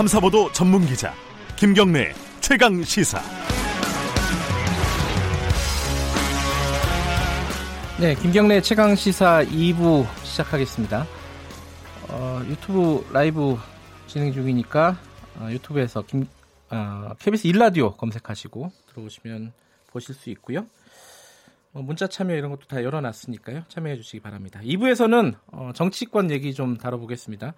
탐사보도 전문 기자 김경래 최강 시사. 네, 김경래 최강 시사 2부 시작하겠습니다. 어, 유튜브 라이브 진행 중이니까 어, 유튜브에서 김, 어, KBS 일라디오 검색하시고 들어오시면 보실 수 있고요. 뭐 문자 참여 이런 것도 다 열어놨으니까요. 참여해 주시기 바랍니다. 2부에서는 어, 정치권 얘기 좀 다뤄보겠습니다.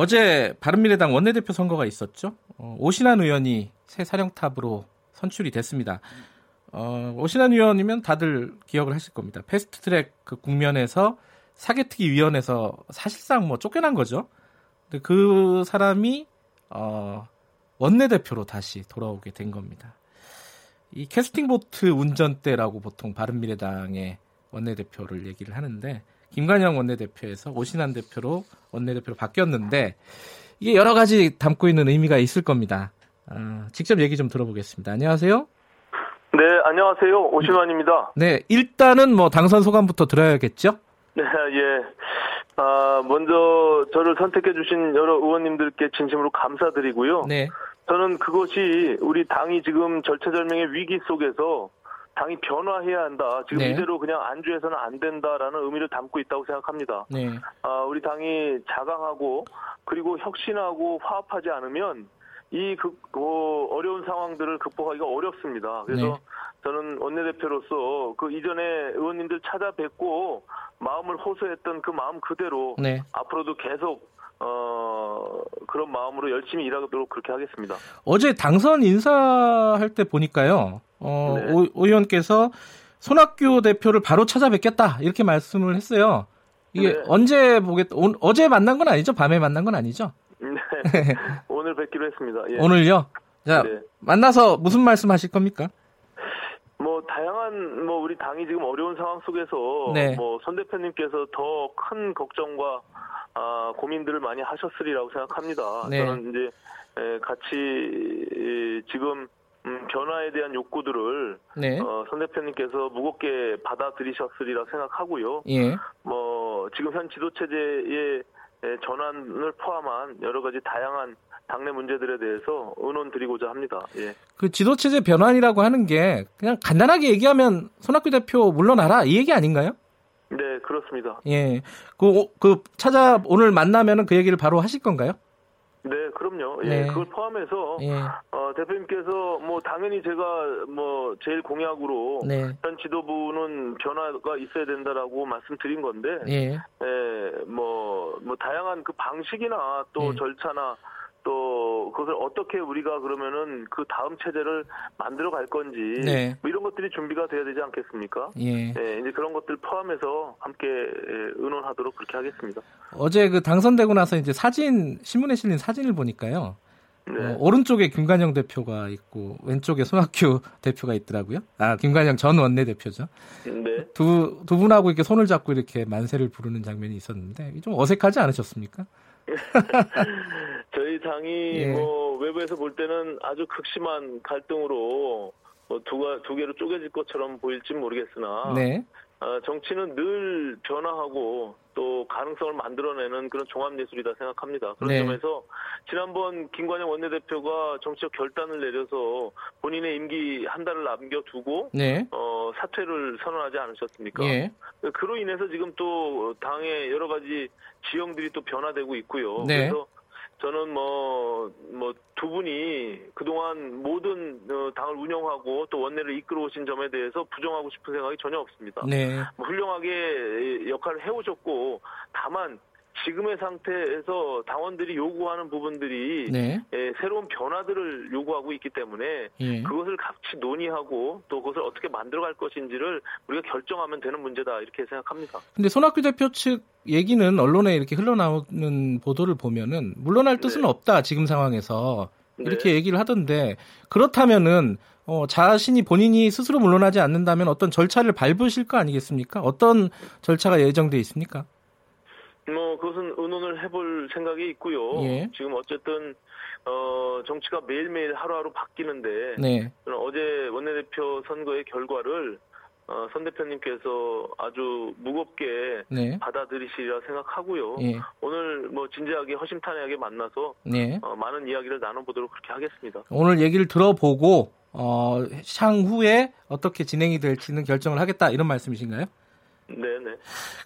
어제 바른미래당 원내대표 선거가 있었죠. 어, 오신환 의원이 새 사령탑으로 선출이 됐습니다. 어, 오신환 의원이면 다들 기억을 하실 겁니다. 패스트트랙 그 국면에서 사개특위 위원회에서 사실상 뭐 쫓겨난 거죠. 근데 그 사람이 어, 원내대표로 다시 돌아오게 된 겁니다. 이 캐스팅 보트 운전대라고 보통 바른미래당의 원내대표를 얘기를 하는데 김관영 원내대표에서 오신환 대표로 원내대표로 바뀌었는데 이게 여러 가지 담고 있는 의미가 있을 겁니다. 어, 직접 얘기 좀 들어보겠습니다. 안녕하세요. 네, 안녕하세요. 오신환입니다. 네, 일단은 뭐 당선 소감부터 들어야겠죠? 네, 예. 아, 먼저 저를 선택해 주신 여러 의원님들께 진심으로 감사드리고요. 네. 저는 그것이 우리 당이 지금 절체절명의 위기 속에서 당이 변화해야 한다. 지금 네. 이대로 그냥 안주해서는 안 된다라는 의미를 담고 있다고 생각합니다. 네. 아, 우리 당이 자강하고 그리고 혁신하고 화합하지 않으면 이 극, 어, 어려운 상황들을 극복하기가 어렵습니다. 그래서 네. 저는 원내대표로서 그 이전에 의원님들 찾아뵙고 마음을 호소했던 그 마음 그대로 네. 앞으로도 계속 어, 그런 마음으로 열심히 일하도록 그렇게 하겠습니다. 어제 당선 인사할 때 보니까요. 어, 네. 오, 오 의원께서 손학규 대표를 바로 찾아뵙겠다 이렇게 말씀을 했어요. 이게 네. 언제 보겠다? 오- 어제 만난 건 아니죠? 밤에 만난 건 아니죠? 네. 오늘 뵙기로 했습니다. 예. 오늘요? 자, 네. 만나서 무슨 말씀 하실 겁니까? 뭐 다양한 뭐 우리 당이 지금 어려운 상황 속에서 네. 뭐손 대표님께서 더 큰 걱정과 아, 고민들을 많이 하셨으리라고 생각합니다. 네. 저는 이제 에, 같이 이, 지금 음, 변화에 대한 욕구들을 네. 어, 손 대표님께서 무겁게 받아들이셨으리라 생각하고요. 예. 뭐 지금 현 지도 체제의 에, 전환을 포함한 여러 가지 다양한 당내 문제들에 대해서 의논 드리고자 합니다. 예. 그 지도 체제 변환이라고 하는 게 그냥 간단하게 얘기하면 손학규 대표 물러나라 이 얘기 아닌가요? 네, 그렇습니다. 예. 그, 오- 그 찾아 오늘 만나면은 그 얘기를 바로 하실 건가요? 네, 그럼요. 예, 네. 그걸 포함해서 예. 어, 대표님께서 뭐 당연히 제가 뭐 제일 공약으로 네. 현 지도부는 변화가 있어야 된다라고 말씀드린 건데, 예. 예, 뭐, 뭐 다양한 그 방식이나 또 예. 절차나 또 그것을 어떻게 우리가 그러면은 그 다음 체제를 만들어 갈 건지 네. 뭐 이런 것들이 준비가 돼야 되지 않겠습니까? 예. 예, 이제 그런 것들 포함해서 함께 예, 의논하도록 그렇게 하겠습니다. 어제 그 당선되고 나서 이제 사진 신문에 실린 사진을 보니까요. 네. 어, 오른쪽에 김관영 대표가 있고 왼쪽에 손학규 대표가 있더라고요. 아 김관영 전 원내 대표죠. 네. 두 두 분하고 이렇게 손을 잡고 이렇게 만세를 부르는 장면이 있었는데 좀 어색하지 않으셨습니까? 저희 당이 예. 뭐 외부에서 볼 때는 아주 극심한 갈등으로 뭐 두가 두 개로 쪼개질 것처럼 보일지 모르겠으나 네. 아, 정치는 늘 변화하고 또 가능성을 만들어내는 그런 종합 예술이다 생각합니다. 그런 네. 점에서 지난번 김관영 원내대표가 정치적 결단을 내려서 본인의 임기 한 달을 남겨두고 네. 어, 사퇴를 선언하지 않으셨습니까? 예. 그로 인해서 지금 또 당의 여러 가지 지형들이 또 변화되고 있고요. 네. 그래서 저는 뭐, 뭐, 두 분이 그동안 모든 어, 당을 운영하고 또 원내를 이끌어 오신 점에 대해서 부정하고 싶은 생각이 전혀 없습니다. 네. 뭐 훌륭하게 역할을 해오셨고, 다만, 지금의 상태에서 당원들이 요구하는 부분들이 네. 예, 새로운 변화들을 요구하고 있기 때문에 예. 그것을 같이 논의하고 또 그것을 어떻게 만들어갈 것인지를 우리가 결정하면 되는 문제다 이렇게 생각합니다. 근데 손학규 대표 측 얘기는 언론에 이렇게 흘러나오는 보도를 보면은 물러날 뜻은 네. 없다 지금 상황에서 네. 이렇게 얘기를 하던데 그렇다면은 어, 자신이 본인이 스스로 물러나지 않는다면 어떤 절차를 밟으실 거 아니겠습니까? 어떤 절차가 예정돼 있습니까? 뭐 그것은 의논을 해볼 생각이 있고요. 예. 지금 어쨌든 어 정치가 매일매일 하루하루 바뀌는데 네, 어제 원내대표 선거의 결과를 어, 선 대표님께서 아주 무겁게 네. 받아들이시리라 생각하고요. 예. 오늘 뭐 진지하게 허심탄회하게 만나서 네. 어, 많은 이야기를 나눠보도록 그렇게 하겠습니다. 오늘 얘기를 들어보고 어, 향후에 어떻게 진행이 될지는 결정을 하겠다 이런 말씀이신가요? 네네.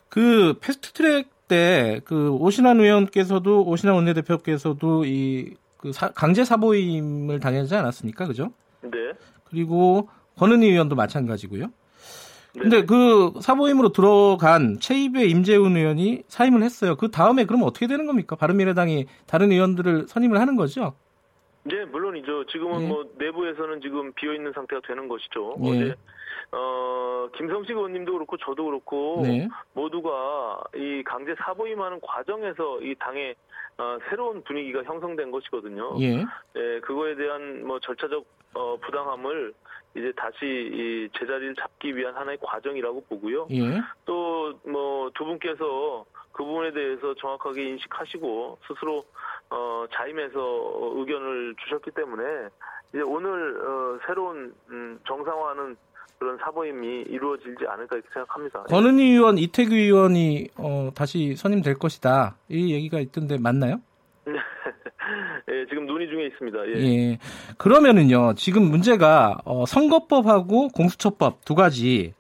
그 패스트트랙 때 그 오신환 의원께서도 오신환 원내대표께서도 이 그 강제 사보임을 당하지 않았습니까? 그죠? 네. 그리고 권은희 의원도 마찬가지고요. 네. 근데 그 사보임으로 들어간 최입의 임재훈 의원이 사임을 했어요. 그 다음에 그러면 어떻게 되는 겁니까? 바른미래당이 다른 의원들을 선임을 하는 거죠? 네, 물론이죠. 지금은 예. 뭐 내부에서는 지금 비어 있는 상태가 되는 것이죠. 예. 어제 어 김성식 의원님도 그렇고 저도 그렇고 네. 모두가 이 강제 사보임하는 과정에서 이 당의 어, 새로운 분위기가 형성된 것이거든요. 예. 예, 그거에 대한 뭐 절차적 어, 부당함을 이제 다시 이 제자리를 잡기 위한 하나의 과정이라고 보고요. 예. 또뭐 두 분께서 그 부분에 대해서 정확하게 인식하시고 스스로 어, 자임해서 의견을 주셨기 때문에 이제 오늘 어, 새로운 음, 정상화하는 그런 사보임이 이루어지지 않을까 이렇게 생각합니다. 권은희 의원, 이태규 의원이 어, 다시 선임될 것이다. 이 얘기가 있던데 맞나요? 예, 지금 논의 중에 있습니다. 예. 예. 그러면은요, 지금 문제가 어, 선거법하고 공수처법 두 가지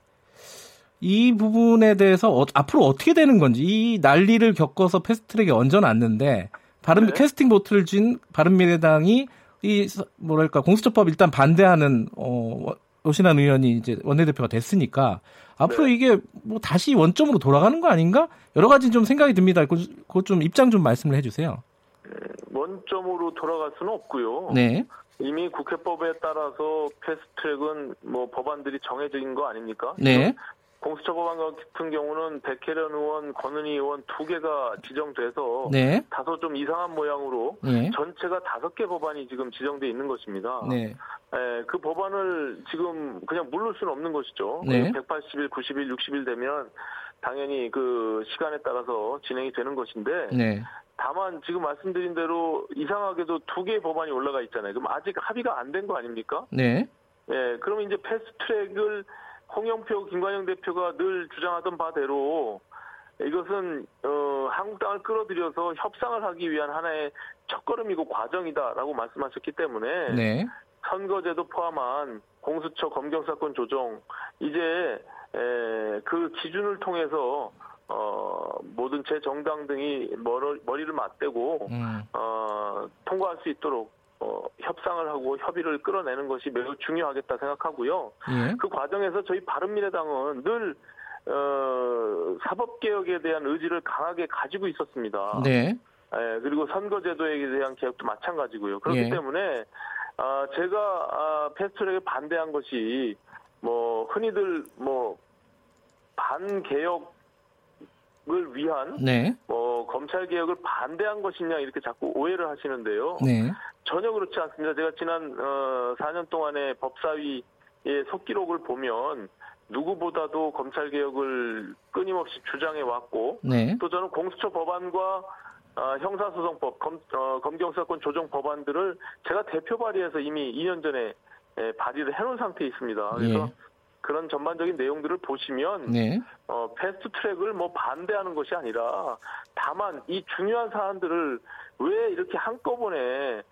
이 부분에 대해서 어- 앞으로 어떻게 되는 건지 이 난리를 겪어서 패스트트랙에 얹어놨는데 바른 네. 캐스팅 보트를 쥔 바른미래당이 이 서- 뭐랄까 공수처법 일단 반대하는 어 오신환 의원이 이제 원내대표가 됐으니까 앞으로 네. 이게 뭐 다시 원점으로 돌아가는 거 아닌가 여러 가지 좀 생각이 듭니다. 그, 그것 좀 입장 좀 말씀을 해주세요. 원점으로 돌아갈 수는 없고요. 네, 이미 국회법에 따라서 패스트트랙은 뭐 법안들이 정해진 거 아닙니까? 네, 공수처 법안 같은 경우는 백혜련 의원, 권은희 의원 두 개가 지정돼서 네, 다소 좀 이상한 모양으로 네, 전체가 다섯 개 법안이 지금 지정돼 있는 것입니다. 네, 예, 그 법안을 지금 그냥 물을 수는 없는 것이죠. 네. 180일, 90일, 60일 되면 당연히 그 시간에 따라서 진행이 되는 것인데 네, 다만 지금 말씀드린 대로 이상하게도 두 개의 법안이 올라가 있잖아요. 그럼 아직 합의가 안 된 거 아닙니까? 네, 예, 그러면 이제 패스트트랙을 홍영표, 김관영 대표가 늘 주장하던 바대로 이것은 어, 한국당을 끌어들여서 협상을 하기 위한 하나의 첫걸음이고 과정이다라고 말씀하셨기 때문에 네, 선거제도 포함한 공수처 검경 사건 조정 이제 에, 그 기준을 통해서 어, 모든 제 정당 등이 머리, 머리를 맞대고 음, 어, 통과할 수 있도록 어, 협상을 하고 협의를 끌어내는 것이 매우 중요하겠다 생각하고요. 예, 그 과정에서 저희 바른미래당은 늘 어, 사법개혁에 대한 의지를 강하게 가지고 있었습니다. 네, 예, 그리고 선거제도에 대한 개혁도 마찬가지고요. 그렇기 예. 때문에 아, 제가 아, 패스트트랙에 반대한 것이 뭐 흔히들 뭐 반개혁 을 위한 네, 뭐 검찰 개혁을 반대한 것이냐 이렇게 자꾸 오해를 하시는데요. 네, 전혀 그렇지 않습니다. 제가 지난 어, 4년 동안의 법사위의 속기록을 보면 누구보다도 검찰 개혁을 끊임없이 주장해 왔고 네, 또 저는 공수처 법안과 아, 형사소송법, 검, 어, 검경사건 조정 법안들을 제가 대표 발의해서 이미 2년 전에 에, 발의를 해놓은 상태에 있습니다. 그래서 예. 그런 전반적인 내용들을 보시면 네, 어, 패스트 트랙을 뭐 반대하는 것이 아니라 다만 이 중요한 사안들을 왜 이렇게 한꺼번에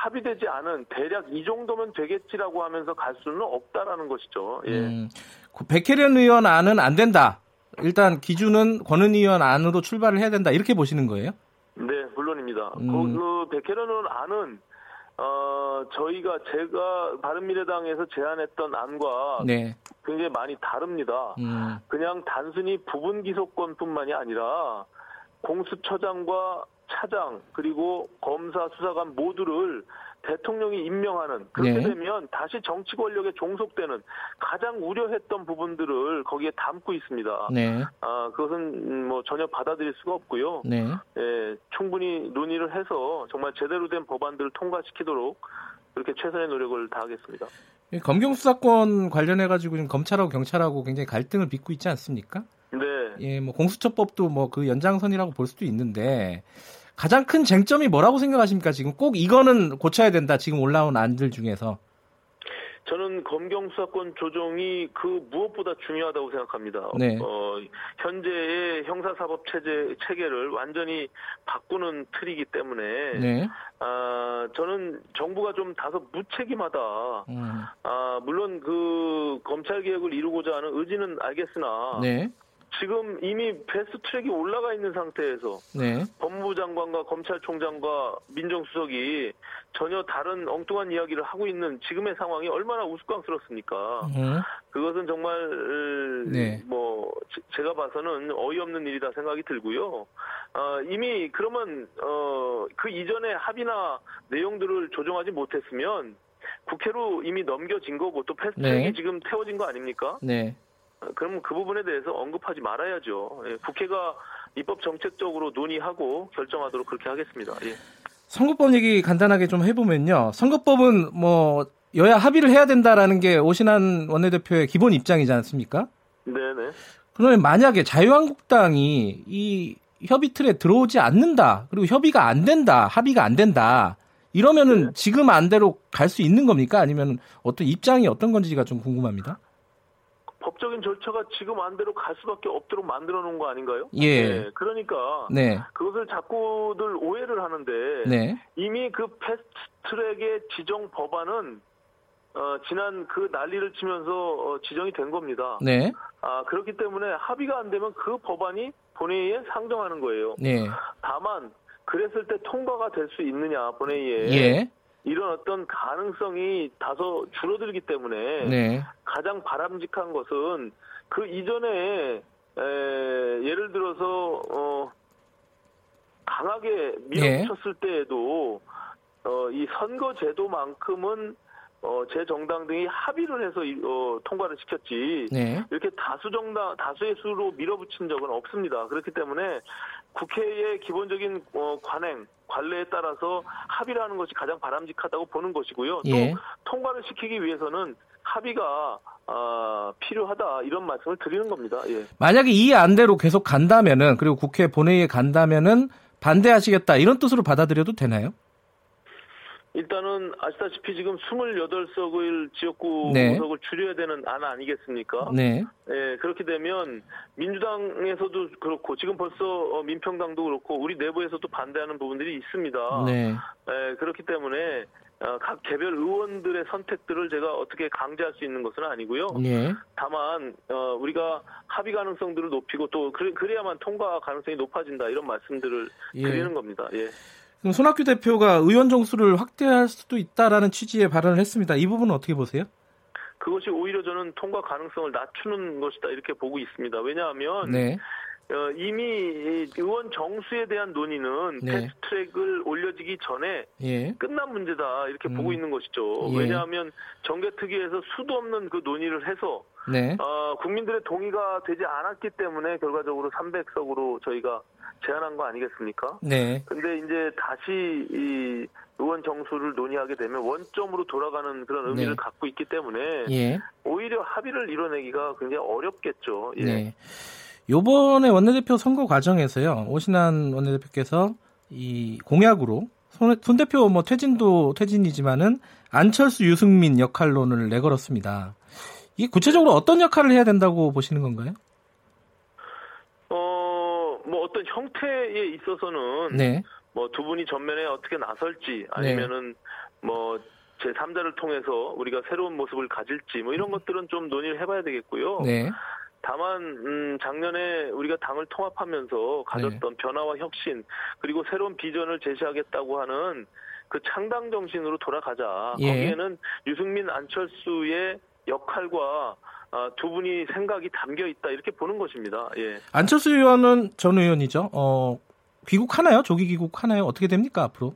합의되지 않은 대략 이 정도면 되겠지라고 하면서 갈 수는 없다라는 것이죠. 예. 음, 그 백혜련 의원 안은 안 된다. 일단 기준은 권은희 의원 안으로 출발을 해야 된다. 이렇게 보시는 거예요? 네, 물론입니다. 음. 그, 그 백혜련 의원 안은 어, 저희가 제가 바른미래당에서 제안했던 안과 네, 굉장히 많이 다릅니다. 음, 그냥 단순히 부분 기소권뿐만이 아니라 공수처장과 차장 그리고 검사 수사관 모두를 대통령이 임명하는 그렇게 네. 되면 다시 정치 권력에 종속되는 가장 우려했던 부분들을 거기에 담고 있습니다. 네, 아 그것은 음, 뭐 전혀 받아들일 수가 없고요. 네, 예, 충분히 논의를 해서 정말 제대로 된 법안들을 통과시키도록 그렇게 최선의 노력을 다하겠습니다. 이 검경 수사권 관련해 가지고 지금 검찰하고 경찰하고 굉장히 갈등을 빚고 있지 않습니까? 네. 예, 뭐 공수처법도 뭐 그 연장선이라고 볼 수도 있는데 가장 큰 쟁점이 뭐라고 생각하십니까? 지금 꼭 이거는 고쳐야 된다. 지금 올라온 안들 중에서. 저는 검경 수사권 조정이 그 무엇보다 중요하다고 생각합니다. 네. 어, 현재의 형사사법 체제 체계를 완전히 바꾸는 틀이기 때문에 네. 아, 저는 정부가 좀 다소 무책임하다. 음. 아, 물론 그 검찰 개혁을 이루고자 하는 의지는 알겠으나 네. 지금 이미 패스트 트랙이 올라가 있는 상태에서 네. 법무부 장관과 검찰총장과 민정수석이 전혀 다른 엉뚱한 이야기를 하고 있는 지금의 상황이 얼마나 우스꽝스럽습니까? 음. 그것은 정말 네. 뭐 제- 제가 봐서는 어이없는 일이다 생각이 들고요. 어, 이미 그러면 어, 그 이전에 합의나 내용들을 조정하지 못했으면 국회로 이미 넘겨진 거고 또 패스트트랙이 네. 지금 태워진 거 아닙니까? 네. 어, 그럼 그 부분에 대해서 언급하지 말아야죠. 예, 국회가 입법 정책적으로 논의하고 결정하도록 그렇게 하겠습니다. 예. 선거법 얘기 간단하게 좀 해보면요. 선거법은 뭐 여야 합의를 해야 된다라는 게 오신환 원내대표의 기본 입장이지 않습니까? 네네. 그러면 만약에 자유한국당이 이 협의 틀에 들어오지 않는다, 그리고 협의가 안 된다, 합의가 안 된다, 이러면은 네. 지금 안대로 갈 수 있는 겁니까? 아니면 어떤 입장이 어떤 건지가 좀 궁금합니다. 법적인 절차가 지금 안대로 갈 수밖에 없도록 만들어 놓은 거 아닌가요? 예. 네, 그러니까 네, 그것을 자꾸들 오해를 하는데 네, 이미 그 패스트트랙의 지정 법안은 어, 지난 그 난리를 치면서 어, 지정이 된 겁니다. 네, 아, 그렇기 때문에 합의가 안 되면 그 법안이 본회의에 상정하는 거예요. 네, 다만 그랬을 때 통과가 될 수 있느냐 본회의에 예, 이런 어떤 가능성이 다소 줄어들기 때문에 네, 가장 바람직한 것은 그 이전에 에, 예를 들어서 어, 강하게 밀어붙였을 때에도 어, 이 선거 제도만큼은 어, 제 정당 등이 합의를 해서 이- 어, 통과를 시켰지. 네, 이렇게 다수 정당 다수의 수로 밀어붙인 적은 없습니다. 그렇기 때문에 국회의 기본적인 어, 관행 관례에 따라서 합의를 하는 것이 가장 바람직하다고 보는 것이고요. 또 예. 통과를 시키기 위해서는 합의가 아, 필요하다 이런 말씀을 드리는 겁니다. 예. 만약에 이 안대로 계속 간다면은 그리고 국회 본회의에 간다면은 반대하시겠다 이런 뜻으로 받아들여도 되나요? 일단은 아시다시피 지금 28석을 지역구 네. 구석을 줄여야 되는 안 아니겠습니까? 네, 예, 그렇게 되면 민주당에서도 그렇고 지금 벌써 어, 민평당도 그렇고 우리 내부에서도 반대하는 부분들이 있습니다. 네, 예, 그렇기 때문에 어, 각 개별 의원들의 선택들을 제가 어떻게 강제할 수 있는 것은 아니고요. 예, 다만 어, 우리가 합의 가능성들을 높이고 또 그래, 그래야만 통과 가능성이 높아진다 이런 말씀들을 예. 드리는 겁니다. 예. 그럼 손학규 대표가 의원 정수를 확대할 수도 있다라는 취지의 발언을 했습니다. 이 부분은 어떻게 보세요? 그것이 오히려 저는 통과 가능성을 낮추는 것이다 이렇게 보고 있습니다. 왜냐하면 네, 어, 이미 이 의원 정수에 대한 논의는 네. 패스트트랙을 올려지기 전에 예, 끝난 문제다 이렇게 음. 보고 있는 것이죠. 예. 왜냐하면 정개특위에서 수도 없는 그 논의를 해서 네, 어, 국민들의 동의가 되지 않았기 때문에 결과적으로 300석으로 저희가 제안한 거 아니겠습니까? 네, 근데 이제 다시 이 의원 정수를 논의하게 되면 원점으로 돌아가는 그런 의미를 네. 갖고 있기 때문에 예, 오히려 합의를 이뤄내기가 굉장히 어렵겠죠. 예. 네. 요번에 원내대표 선거 과정에서요, 오신환 원내대표께서 이 공약으로 손, 손 대표 뭐 퇴진도 퇴진이지만은 안철수 유승민 역할론을 내걸었습니다. 이게 구체적으로 어떤 역할을 해야 된다고 보시는 건가요? 어, 뭐 어떤 형태에 있어서는 네, 뭐 두 분이 전면에 어떻게 나설지 아니면은 뭐 제3자를 통해서 우리가 새로운 모습을 가질지 뭐 이런 것들은 좀 논의를 해봐야 되겠고요. 네, 다만 음, 작년에 우리가 당을 통합하면서 가졌던 변화와 혁신 그리고 새로운 비전을 제시하겠다고 하는 그 창당 정신으로 돌아가자. 예. 거기에는 유승민 안철수의 역할과 아, 두 분이 생각이 담겨 있다 이렇게 보는 것입니다. 예. 안철수 의원은 전 의원이죠. 어, 귀국하나요? 조기 귀국하나요? 어떻게 됩니까 앞으로?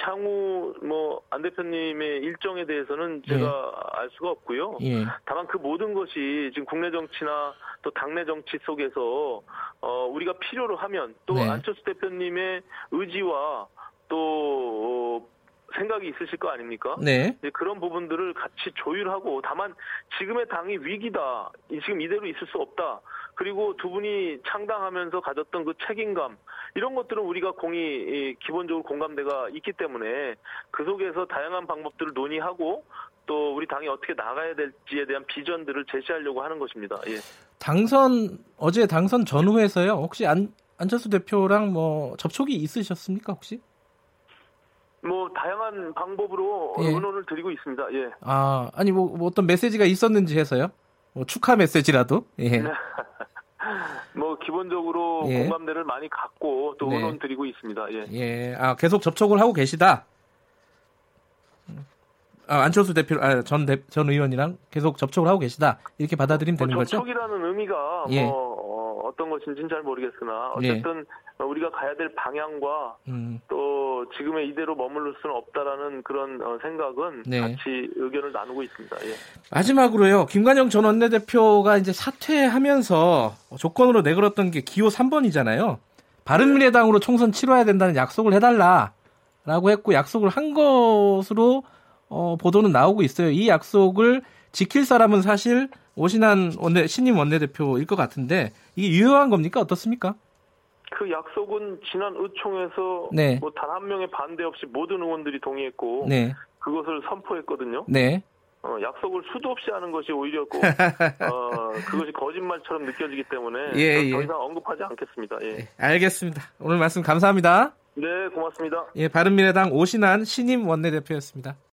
음, 향후 뭐 안 대표님의 일정에 대해서는 제가 알 수가 없고요. 예, 다만 그 모든 것이 지금 국내 정치나 또 당내 정치 속에서 어, 우리가 필요로 하면 또 네. 안철수 대표님의 의지와 또 어, 생각이 있으실 거 아닙니까? 네, 그런 부분들을 같이 조율하고 다만 지금의 당이 위기다. 이- 지금 이대로 있을 수 없다. 그리고 두 분이 창당하면서 가졌던 그 책임감 이런 것들은 우리가 공이 이, 기본적으로 공감대가 있기 때문에 그 속에서 다양한 방법들을 논의하고 또 우리 당이 어떻게 나가야 될지에 대한 비전들을 제시하려고 하는 것입니다. 예. 당선 어제 당선 전후에서요. 혹시 안 안철수 대표랑 뭐 접촉이 있으셨습니까 혹시? 뭐 다양한 방법으로 예. 의논을 드리고 있습니다. 예. 아 아니 뭐, 뭐 어떤 메시지가 있었는지 해서요. 뭐 축하 메시지라도. 예. 뭐 기본적으로 예. 공감대를 많이 갖고 또 네. 의논 드리고 있습니다. 예. 예. 아 계속 접촉을 하고 계시다. 아, 안철수 대표, 아, 전, 대, 전 의원이랑 계속 접촉을 하고 계시다. 이렇게 받아들이면 되는 뭐 거죠? 접촉이라는 의미가 예. 뭐 어, 떤 것인지는 잘 모르겠으나 어쨌든 우리가 가야 될 방향과 음, 또 지금의 이대로 머무를 수는 없다라는 그런 어, 생각은 네. 같이 의견을 나누고 있습니다. 예. 마지막으로요. 김관영 전 원내대표가 이제 사퇴하면서 조건으로 내걸었던 게 기호 3번이잖아요. 바른미래당으로 총선 치러야 된다는 약속을 해달라라고 했고 약속을 한 것으로 어, 보도는 나오고 있어요. 이 약속을 지킬 사람은 사실 오신한 원내 신임 원내대표일 것 같은데 이게 유효한 겁니까 어떻습니까? 그 약속은 지난 의총에서 네. 뭐 단 한 명의 반대 없이 모든 의원들이 동의했고 네, 그것을 선포했거든요. 네, 어, 약속을 수도 없이 하는 것이 오히려 꼭 어, 그것이 거짓말처럼 느껴지기 때문에 예, 예. 더 이상 언급하지 않겠습니다. 예. 네, 알겠습니다. 오늘 말씀 감사합니다. 네, 고맙습니다. 예, 바른미래당 오신한 신임 원내대표였습니다.